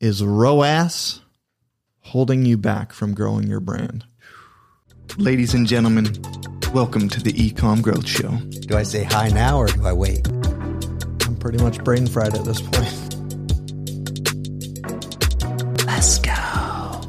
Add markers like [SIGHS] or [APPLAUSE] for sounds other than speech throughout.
Is ROAS holding you back from growing your brand? Ladies and gentlemen, welcome to the eComm Growth Show. Do I say hi now or do I wait? I'm pretty much brain fried at this point. Let's go.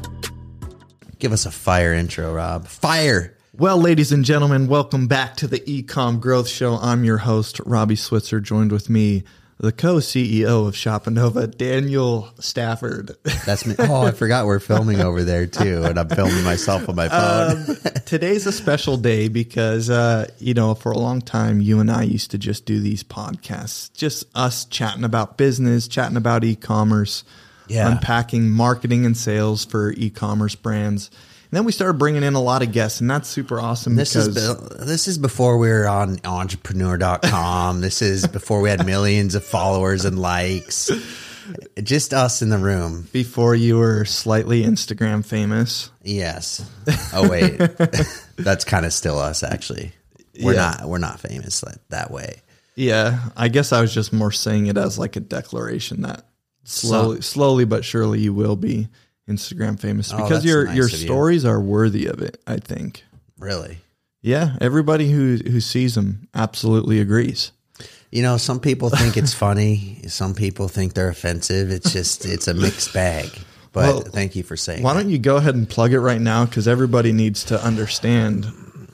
Give us a fire intro, Rob. Fire. Well, ladies and gentlemen, welcome back to the eComm Growth Show. I'm your host, Robbie Switzer, joined with me, the co-CEO of Shopanova, Daniel Stafford. That's me. Oh, I forgot we're filming over there too, and I'm filming myself on my phone. Um, [LAUGHS] today's a special day because, uh, you know, for a long time, you and I used to just do these podcasts, just us chatting about business, chatting about e-commerce, Yeah. unpacking marketing and sales for e-commerce brands. And then we started bringing in a lot of guests, and that's super awesome. This is be- this is before we were on entrepreneur.com. this is before we had millions of followers and likes. Just us in the room. before you were slightly Instagram famous. Yes. Oh wait. [LAUGHS] That's kind of still us actually. We're Yeah. not we're not famous like that way. Yeah, I guess I was just more saying it as like a declaration that slowly, slowly but surely you will be Instagram famous Oh, because your nice your of you. stories are worthy of it. I think. Really. Yeah, everybody who who sees them absolutely agrees. You know, some people think it's funny. Some people think they're offensive. It's just, it's a mixed bag. But Well, thank you for saying. Why that. don't you go ahead and plug it right now because everybody needs to understand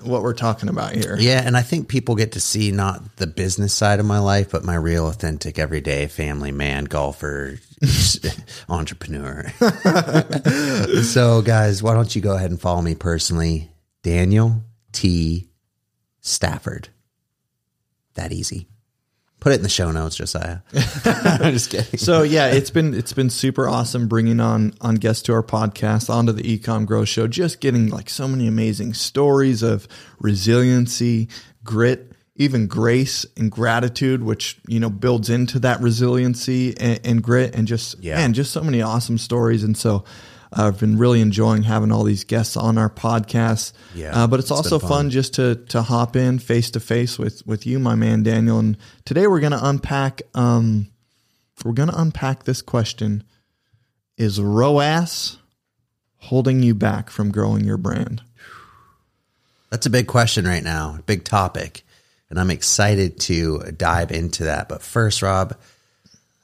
what we're talking about here. Yeah, and I think people get to see not the business side of my life, but my real, authentic, everyday family man, golfer, [LAUGHS] entrepreneur. [LAUGHS] so, guys, why don't you go ahead and follow me personally, Daniel T. Stafford. That easy. Put it in the show notes, Josiah. [LAUGHS] I'm just kidding. So yeah, it's been it's been super awesome bringing on on guests to our podcast onto the eComm Growth Show. Just getting like so many amazing stories of resiliency, grit, even grace and gratitude, which you know builds into that resiliency and, and grit, and just Yeah. man, just so many awesome stories. And so I've been really enjoying having all these guests on our podcast. Yeah, uh, but it's, it's also fun fun. just to to hop in face to face with with you, my man Daniel. And today we're gonna unpack. Um, we're going to unpack this question Is ROAS holding you back from growing your brand? That's a big question right now, big topic. And I'm excited to dive into that. But first, Rob,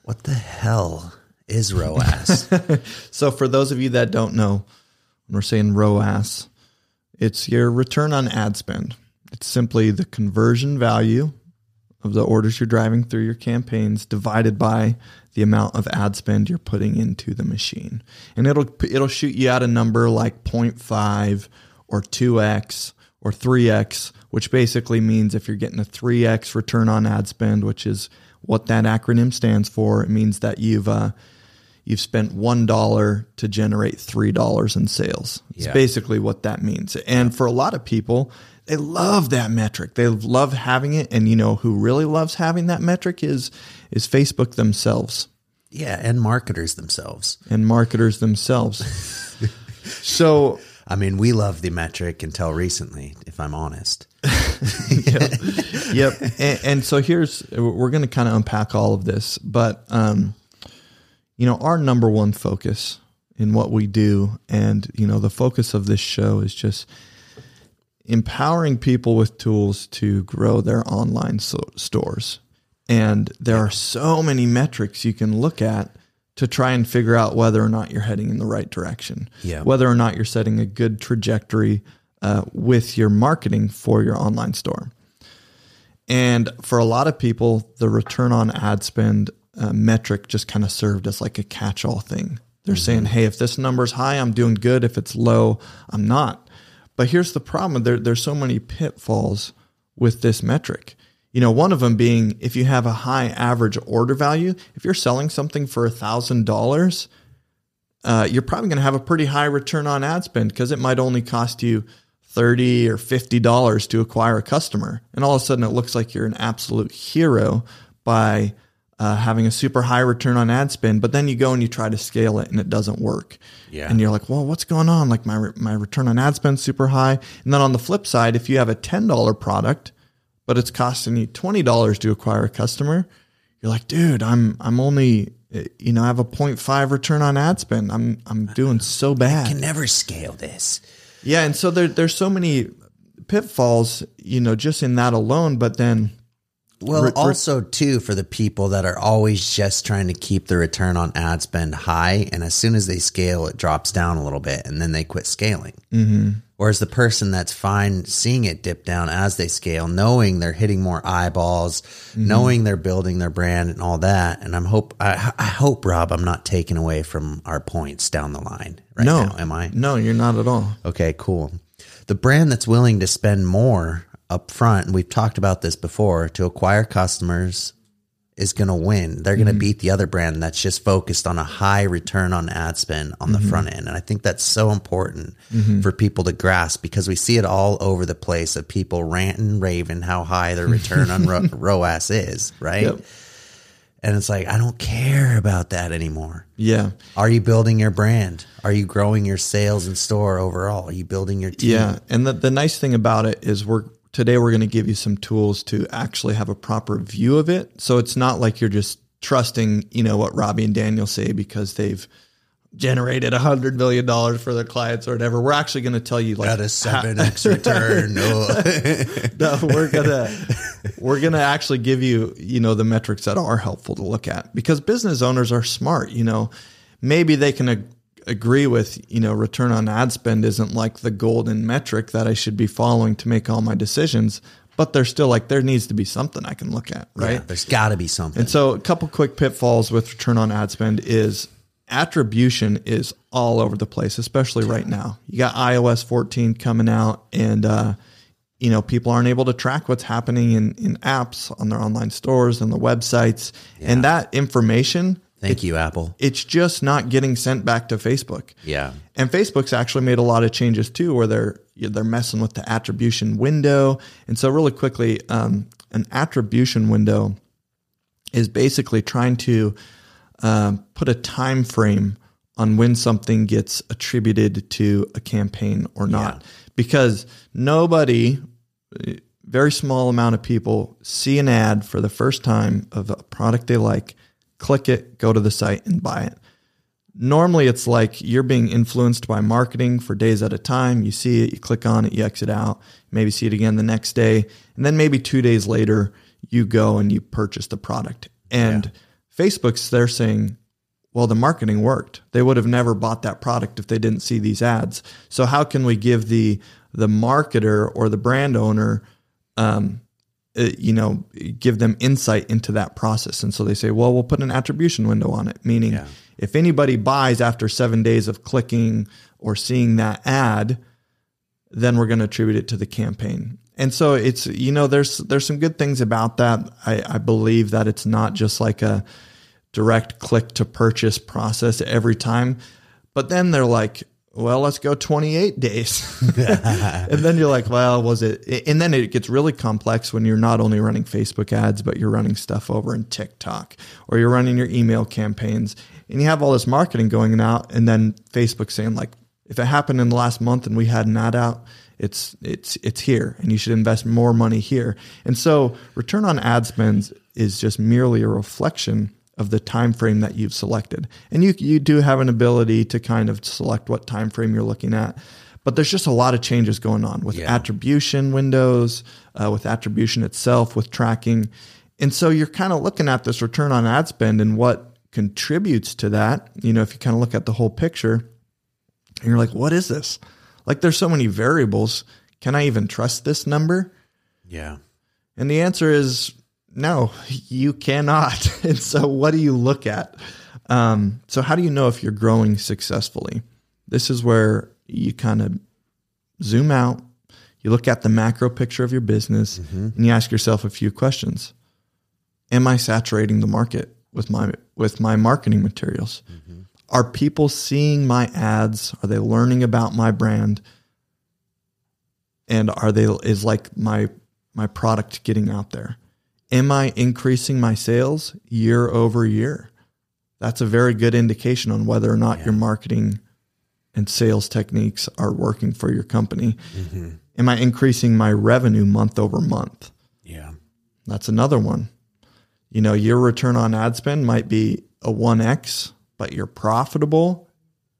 what the hell is ROAS? [LAUGHS] So, for those of you that don't know, when we're saying ROAS, it's your return on ad spend. It's simply the conversion value of the orders you're driving through your campaigns divided by the amount of ad spend you're putting into the machine. And it'll it'll shoot you out a number like 0.5 or 2x or 3x, which basically means if you're getting a 3x return on ad spend, which is what that acronym stands for, it means that you've uh, you've spent one dollar to generate three dollars in sales. It's Yeah. basically what that means. And for a lot of people, they love that metric. They love having it. And you know who really loves having that metric is is Facebook themselves yeah, and marketers themselves. and marketers themselves. [LAUGHS] so I mean, we love the metric until recently, if I'm honest. [LAUGHS] [LAUGHS] yep. And, and so here's we're going to kind of unpack all of this, but um, you know, our number one focus in what we do, and you know, the focus of this show is just empowering people with tools to grow their online so- stores. And there are so many metrics you can look at to try and figure out whether or not you're heading in the right direction. Yeah. Whether or not you're setting a good trajectory uh, with your marketing for your online store. And for a lot of people, the return on ad spend uh, metric just kind of served as like a catch all thing. They're saying, hey, if this number's high, I'm doing good. If it's low, I'm not. But here's the problem there, there's so many pitfalls with this metric. You know, one of them being if you have a high average order value, if you're selling something for $1,000, uh, you're probably going to have a pretty high return on ad spend because it might only cost you 30 or $50 to acquire a customer. And all of a sudden, it looks like you're an absolute hero by uh, having a super high return on ad spend. But then you go and you try to scale it and it doesn't work. Yeah. And you're like, well, what's going on? Like my, my return on ad spend super high. And then on the flip side, if you have a $10 product, but it's costing you $20 to acquire a customer, you're like, dude, I'm, I'm only eh, you know, I have a 0.5 return on ad spend. I'm I'm doing so bad. I can never scale this. Yeah, and so there there's so many pitfalls, you know, just in that alone. But then, Well, Re- also too for the people that are always just trying to keep the return on ad spend high, and as soon as they scale, it drops down a little bit, and then they quit scaling. Mm-hmm. Whereas the person that's fine seeing it dip down as they scale, knowing they're hitting more eyeballs, knowing they're building their brand and all that. And I'm hope I, I hope Rob, I'm not taking away from our points down the line right no, now. Am I? No, you're not at all. Okay, cool. The brand that's willing to spend more up front, and we've talked about this before, to acquire customers is going to win. They're going to mm-hmm. beat the other brand that's just focused on a high return on ad spend on the mm-hmm. front end. And I think that's so important mm-hmm. for people to grasp because we see it all over the place of people ranting, raving how high their return on Ro- [LAUGHS] ROAS is, right? Yep. And it's like, I don't care about that anymore. Yeah. Are you building your brand? Are you growing your sales in store overall? Are you building your team? Yeah, and the, the nice thing about it is we're today we're going to give you some tools to actually have a proper view of it. So it's not like you're just trusting, you know, what Robbie and Daniel say because they've generated a hundred million dollars for their clients or whatever. We're actually going to tell you like At a seven X [LAUGHS] return. [LAUGHS] No. no, we're gonna we're gonna actually give you you know the metrics that are helpful to look at because business owners are smart. You know, maybe they can agree with you know return on ad spend isn't like the golden metric that I should be following to make all my decisions, but they're still like there needs to be something I can look at, right? Yeah, there's got to be something. And so, a couple quick pitfalls with return on ad spend is attribution is all over the place, especially right now. You got iOS 14 coming out, and uh, you know people aren't able to track what's happening in in apps on their online stores and the websites, and that information. Thank you, Apple. It's just not getting sent back to Facebook. Yeah. And Facebook's actually made a lot of changes too, where they're they're messing with the attribution window. And so, really quickly, um, an attribution window is basically trying to um, put a time frame on when something gets attributed to a campaign or not, because nobody, very small amount of people, see an ad for the first time of a product they like, click it, go to the site, and buy it normally it's like you're being influenced by marketing for days at a time. You see it, you click on it, you exit out, maybe see it again the next day. And then maybe two days later, you go and you purchase the product. And Facebook's they're saying, well, the marketing worked. They would have never bought that product if they didn't see these ads. So how can we give the the marketer or the brand owner um, uh, you know, give them insight into that process. And so they say, well, we'll put an attribution window on it, meaning Yeah. if anybody buys after seven days of clicking or seeing that ad, then we're going to attribute it to the campaign. And so it's you know there's there's some good things about that. I, I believe that it's not just like a direct click to purchase process every time, but then they're like, well, let's go 28 days, [LAUGHS] and then you're like, well, was it? And then it gets really complex when you're not only running Facebook ads, but you're running stuff over in TikTok or you're running your email campaigns, and you have all this marketing going out, and then Facebook saying like, if it happened in the last month and we had an ad out, it's it's it's here, and you should invest more money here. And so, return on ad spends is just merely a reflection of the time frame that you've selected. And you you do have an ability to kind of select what time frame you're looking at. But there's just a lot of changes going on with Yeah. attribution windows, uh, with attribution itself, with tracking. And so you're kind of looking at this return on ad spend and what contributes to that. You know, if you kind of look at the whole picture, and you're like, what is this? Like, there's so many variables. Can I even trust this number? Yeah. And the answer is no, you cannot. [LAUGHS] And so, what do you look at? Um, so, how do you know if you're growing successfully? This is where you kind of zoom out, you look at the macro picture of your business, and you ask yourself a few questions. Am I saturating the market with my with my marketing materials? Are people seeing my ads? Are they learning about my brand? And are they is like my my product getting out there? Am I increasing my sales year over year? That's a very good indication on whether or not your marketing and sales techniques are working for your company. Am I increasing my revenue month over month? Yeah. That's another one. You know, your return on ad spend might be a 1x, but you're profitable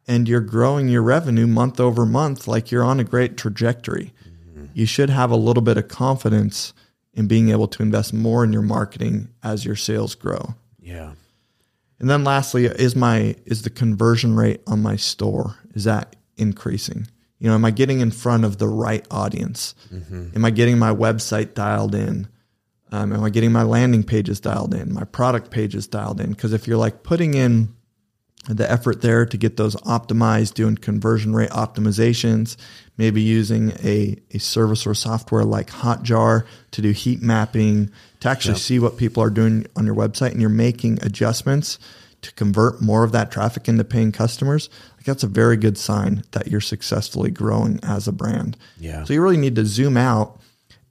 and you're growing your revenue month over month, like you're on a great trajectory. Mm-hmm. You should have a little bit of confidence in being able to invest more in your marketing as your sales grow. Yeah. And then lastly, is my is the conversion rate on my store is that increasing? You know, am I getting in front of the right audience? Mm-hmm. Am I getting my website dialed in? Um, am I getting my landing pages dialed in? My product pages dialed in? Because if you're like putting in the effort there to get those optimized, doing conversion rate optimizations, maybe using a, a service or software like Hotjar to do heat mapping, to actually yep. see what people are doing on your website, and you're making adjustments to convert more of that traffic into paying customers, like that's a very good sign that you're successfully growing as a brand. Yeah. So you really need to zoom out.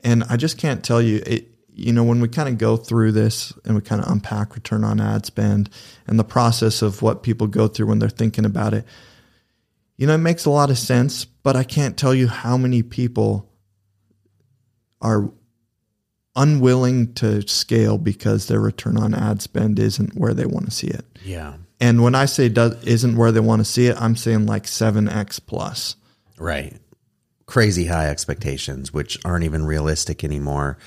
And I just can't tell you it, you know, when we kind of go through this and we kind of unpack return on ad spend and the process of what people go through when they're thinking about it, you know, it makes a lot of sense, but I can't tell you how many people are unwilling to scale because their return on ad spend isn't where they want to see it. Yeah. And when I say does isn't where they want to see it, I'm saying like 7x plus. Right. Crazy high expectations which aren't even realistic anymore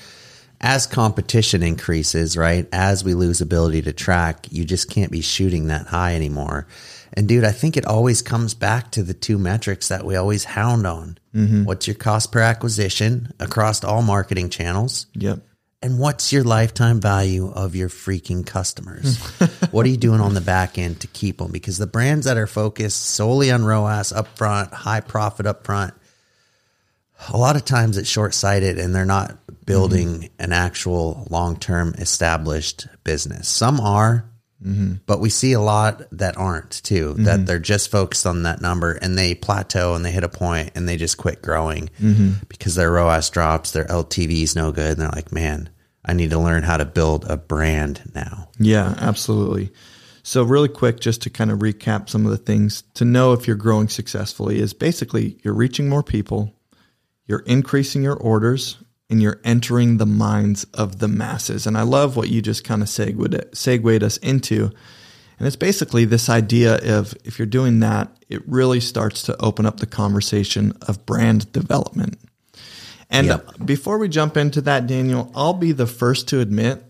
as competition increases, right? As we lose ability to track, you just can't be shooting that high anymore. And dude, I think it always comes back to the two metrics that we always hound on. Mm-hmm. What's your cost per acquisition across all marketing channels? Yep. And what's your lifetime value of your freaking customers? [LAUGHS] what are you doing on the back end to keep them? Because the brands that are focused solely on ROAS upfront, high profit upfront, a lot of times it's short sighted and they're not building mm-hmm. an actual long term established business. Some are, mm-hmm. but we see a lot that aren't too, mm-hmm. that they're just focused on that number and they plateau and they hit a point and they just quit growing mm-hmm. because their ROAS drops, their LTV is no good. And they're like, man, I need to learn how to build a brand now. Yeah, absolutely. So, really quick, just to kind of recap some of the things to know if you're growing successfully is basically you're reaching more people, you're increasing your orders and you're entering the minds of the masses. And I love what you just kind of segued, segued us into. And it's basically this idea of if you're doing that, it really starts to open up the conversation of brand development. And yep. before we jump into that, Daniel, I'll be the first to admit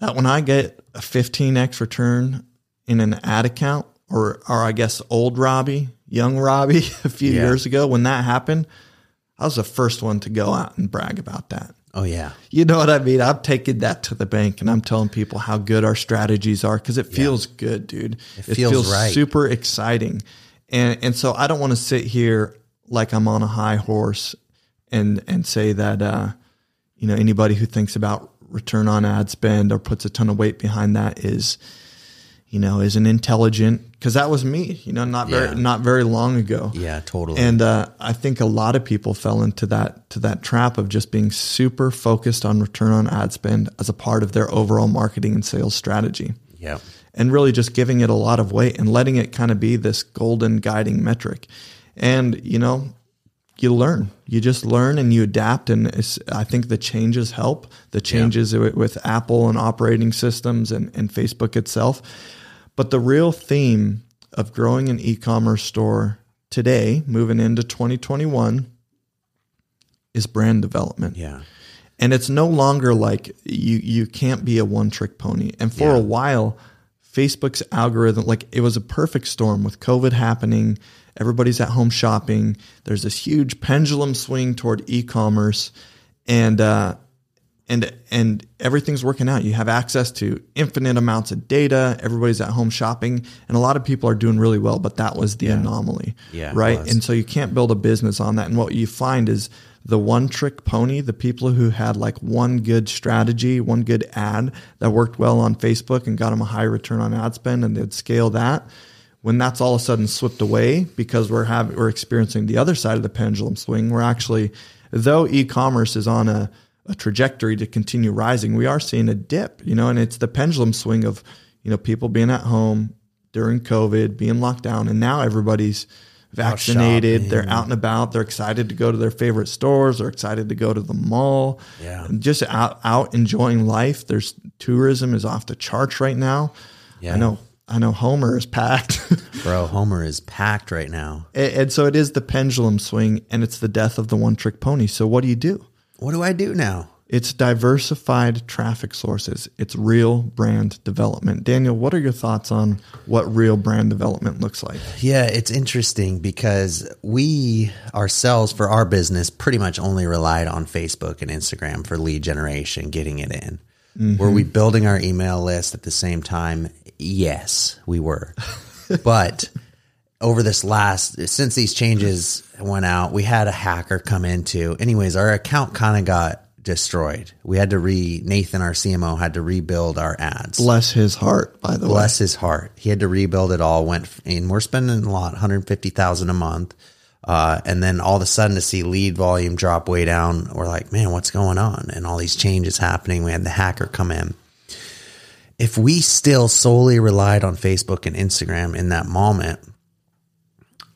that when I get a 15x return in an ad account, or, or I guess old Robbie, young Robbie, [LAUGHS] a few yeah. years ago, when that happened, I was the first one to go out and brag about that. Oh yeah. You know what I mean? I'm taking that to the bank and I'm telling people how good our strategies are because it feels yeah. good, dude. It, it feels, feels right. super exciting. And and so I don't want to sit here like I'm on a high horse and and say that uh, you know anybody who thinks about return on ad spend or puts a ton of weight behind that is you know, is an intelligent because that was me, you know, not very yeah. not very long ago. Yeah, totally. And uh, I think a lot of people fell into that to that trap of just being super focused on return on ad spend as a part of their overall marketing and sales strategy. Yeah. And really just giving it a lot of weight and letting it kind of be this golden guiding metric. And, you know, you learn. You just learn and you adapt. And I think the changes help. The changes yeah. with Apple and operating systems and, and Facebook itself but the real theme of growing an e commerce store today, moving into 2021, is brand development. Yeah. And it's no longer like you you can't be a one trick pony. And for yeah. a while, Facebook's algorithm, like it was a perfect storm with COVID happening. Everybody's at home shopping. There's this huge pendulum swing toward e-commerce, and uh, and and everything's working out. You have access to infinite amounts of data. Everybody's at home shopping, and a lot of people are doing really well. But that was the yeah. anomaly, yeah, right? And so you can't build a business on that. And what you find is the one trick pony, the people who had like one good strategy, one good ad that worked well on Facebook and got them a high return on ad spend, and they'd scale that. When that's all of a sudden slipped away because we're having we're experiencing the other side of the pendulum swing. We're actually, though e-commerce is on a a trajectory to continue rising, we are seeing a dip, you know, and it's the pendulum swing of, you know, people being at home during COVID, being locked down, and now everybody's vaccinated. Out they're out and about. They're excited to go to their favorite stores. They're excited to go to the mall. Yeah. Just out, out enjoying life. There's tourism is off the charts right now. Yeah. I know. I know Homer is packed. [LAUGHS] Bro, Homer is packed right now. and, and so it is the pendulum swing and it's the death of the one trick pony. So what do you do? What do I do now? It's diversified traffic sources. It's real brand development. Daniel, what are your thoughts on what real brand development looks like? Yeah, it's interesting because we ourselves for our business pretty much only relied on Facebook and Instagram for lead generation, getting it in. Were we building our email list at the same time? Yes, we were. [LAUGHS] but over this last since these changes went out, we had a hacker come into. Anyways, our account kind of got destroyed. We had to re Nathan, our CMO, had to rebuild our ads. Bless his heart, by the way. Bless his heart. He had to rebuild it all. Went and we're spending a lot, one hundred fifty thousand a month. Uh, and then all of a sudden to see lead volume drop way down, we're like, man, what's going on? And all these changes happening. We had the hacker come in. If we still solely relied on Facebook and Instagram in that moment,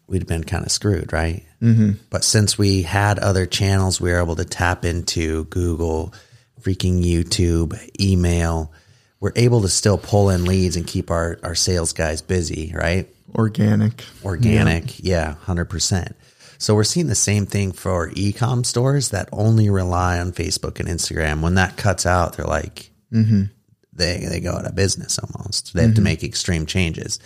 we'd have been kind of screwed, right? Mm-hmm. But since we had other channels, we were able to tap into Google, freaking YouTube, email. We're able to still pull in leads and keep our, our sales guys busy, right? Organic. Organic, yeah, hundred percent. So we're seeing the same thing for e-com stores that only rely on Facebook and Instagram. When that cuts out, they're like, mm-hmm. they they go out of business almost. They have to mm-hmm. make extreme changes.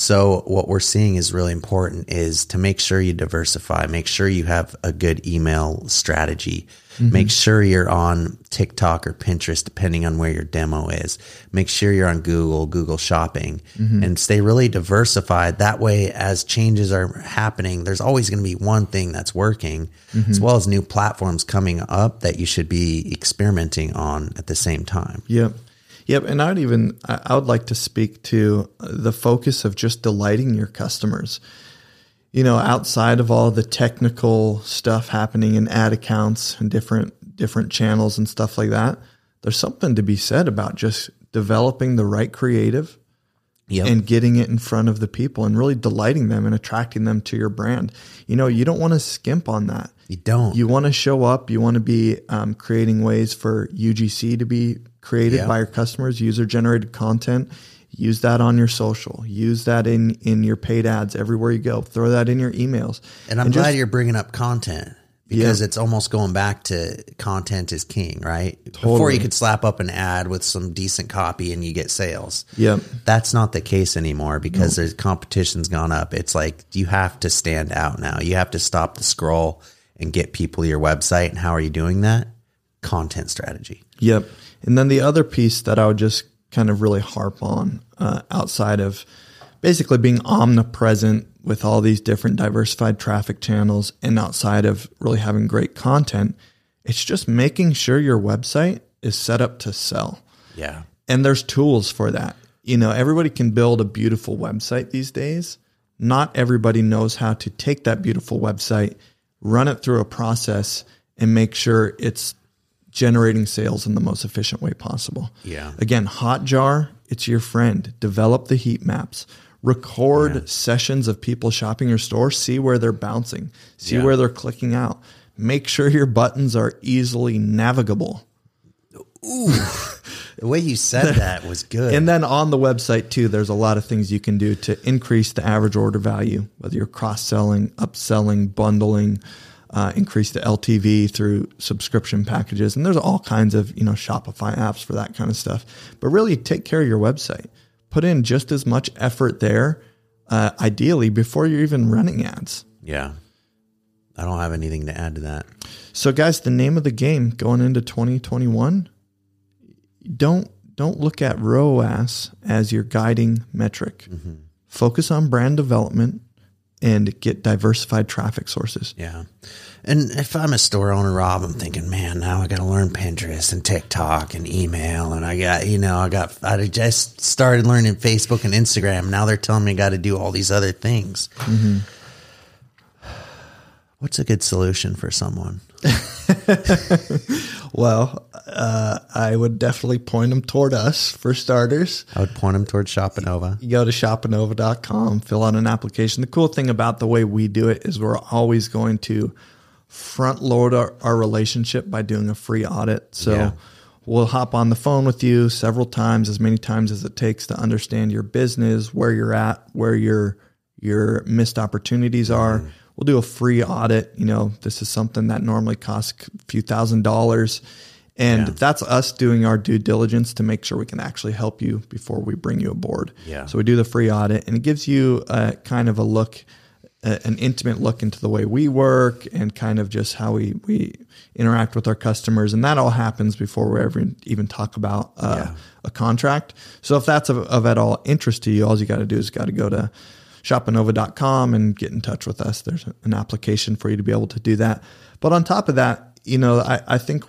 So what we're seeing is really important is to make sure you diversify, make sure you have a good email strategy. Mm-hmm. Make sure you're on TikTok or Pinterest, depending on where your demo is. Make sure you're on Google, Google Shopping, mm-hmm. and stay really diversified. That way, as changes are happening, there's always going to be one thing that's working, as mm-hmm. well as new platforms coming up that you should be experimenting on at the same time. Yep. Yep. And I'd even, I I would like to speak to the focus of just delighting your customers. You know, outside of all the technical stuff happening in ad accounts and different, different channels and stuff like that, there's something to be said about just developing the right creative Yep. and getting it in front of the people and really delighting them and attracting them to your brand. You know, you don't want to skimp on that. you don't. You want to show up. You want to be um, creating ways for UGC to be created Yeah. by your customers, user generated content. Use that on your social. Use that in in your paid ads everywhere you go. Throw that in your emails. And I'm just- glad you're bringing up content because it's almost going back to content is king, right? Before you could slap up an ad with some decent copy and you get sales. Yep. That's not the case anymore because there's competition's gone up. It's like you have to stand out now. You have to stop the scroll and get people to your website. And how are you doing that? Content strategy. Yep. And then the other piece that I would just kind of really harp on uh, outside of basically being omnipresent with all these different diversified traffic channels and outside of really having great content, it's just making sure your website is set up to sell. Yeah. And there's tools for that. You know, everybody can build a beautiful website these days. Not everybody knows how to take that beautiful website, run it through a process, and make sure it's generating sales in the most efficient way possible. Yeah. Again, Hotjar, it's your friend. Develop the heat maps. Record sessions of people shopping your store. See where they're bouncing. See Yeah. where they're clicking out. Make sure your buttons are easily navigable. Ooh. the way you said [LAUGHS] that was good. And then on the website too, there's a lot of things you can do to increase the average order value, whether you're cross selling, upselling, bundling, uh, increase the LTV through subscription packages. And there's all kinds of, you know, Shopify apps for that kind of stuff. But really take care of your website. Put in just as much effort there, uh, ideally, before you're even running ads. yeah. I don't have anything to add to that. So, guys, the name of the game going into 2021, don't don't look at ROAS as your guiding metric. Focus on brand development and get diversified traffic sources. Yeah. And if I'm a store owner, Rob, I'm thinking, man, now I got to learn Pinterest and TikTok and email. And I got, you know, I got, I just started learning Facebook and Instagram. Now they're telling me I got to do all these other things. Mm-hmm. [SIGHS] What's a good solution for someone? [LAUGHS] Well, uh, I would definitely point them toward us for starters. I would point them towards Shopanova. You go to shopanova.com, fill out an application. The cool thing about the way we do it is we're always going to front load our, our relationship by doing a free audit. So Yeah. we'll hop on the phone with you several times, as many times as it takes to understand your business, where you're at, where your your missed opportunities are. We'll do a free audit. You know, this is something that normally costs a few thousand dollars. And Yeah. that's us doing our due diligence to make sure we can actually help you before we bring you aboard. Yeah. So we do the free audit and it gives you a kind of a look, a- an intimate look into the way we work and kind of just how we, we interact with our customers. And that all happens before we ever even talk about uh, Yeah. a contract. So if that's of, of at all interest to you, all you got to do is got to go to shopanova.com and get in touch with us. There's an application for you to be able to do that. But on top of that, you know, I, I think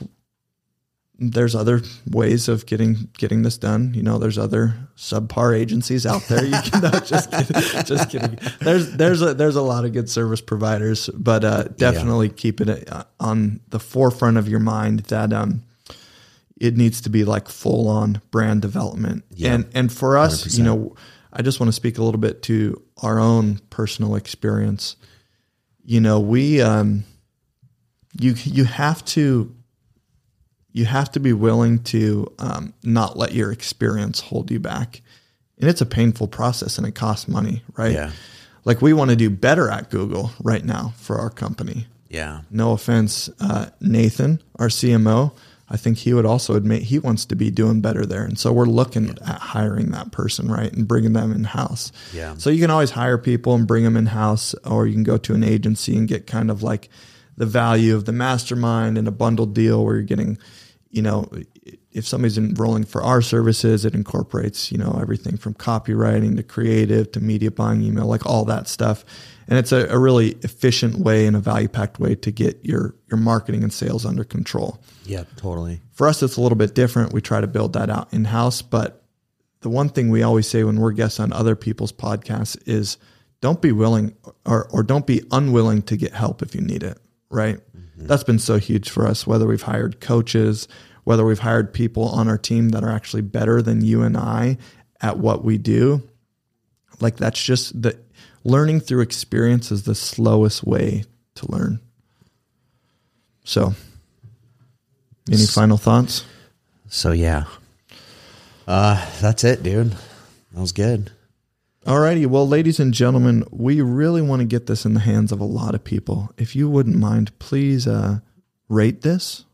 there's other ways of getting getting this done. You know, there's other subpar agencies out there. You can [LAUGHS] no, just kidding, just kidding. There's there's a there's a lot of good service providers, but uh, definitely keep it uh, on the forefront of your mind that um, it needs to be like full on brand development. Yeah. And and for us, you know, I just want to speak a little bit to our own personal experience. You know, we um, you you have to you have to be willing to um, not let your experience hold you back. And it's a painful process and it costs money, right? Yeah. Like we want to do better at Google right now for our company. Yeah. No offense, uh, Nathan, our CMO. I think he would also admit he wants to be doing better there. And so we're looking at hiring that person, right? And bringing them in house. Yeah. So you can always hire people and bring them in house, or you can go to an agency and get kind of like the value of the mastermind and a bundled deal where you're getting, you know, if somebody's enrolling for our services, it incorporates, you know, everything from copywriting to creative to media buying, email, like all that stuff. And it's a, a really efficient way and a value packed way to get your your marketing and sales under control. Yeah, Totally. For us, it's a little bit different. We try to build that out in house. But the one thing we always say when we're guests on other people's podcasts is don't be willing or, or don't be unwilling to get help if you need it, right? Mm-hmm. That's been so huge for us, whether we've hired coaches, whether we've hired people on our team that are actually better than you and I at what we do. Like that's just the learning through experience is the slowest way to learn. So, any final thoughts? So yeah. Uh, that's it, dude. That was good. Alrighty, well, ladies and gentlemen, we really want to get this in the hands of a lot of people. If you wouldn't mind, please uh, rate this,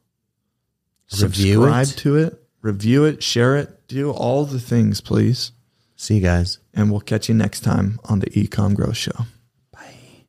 Review subscribe it. to it, review it, share it, do all the things, please. See you guys. And we'll catch you next time on the eComm Growth Show.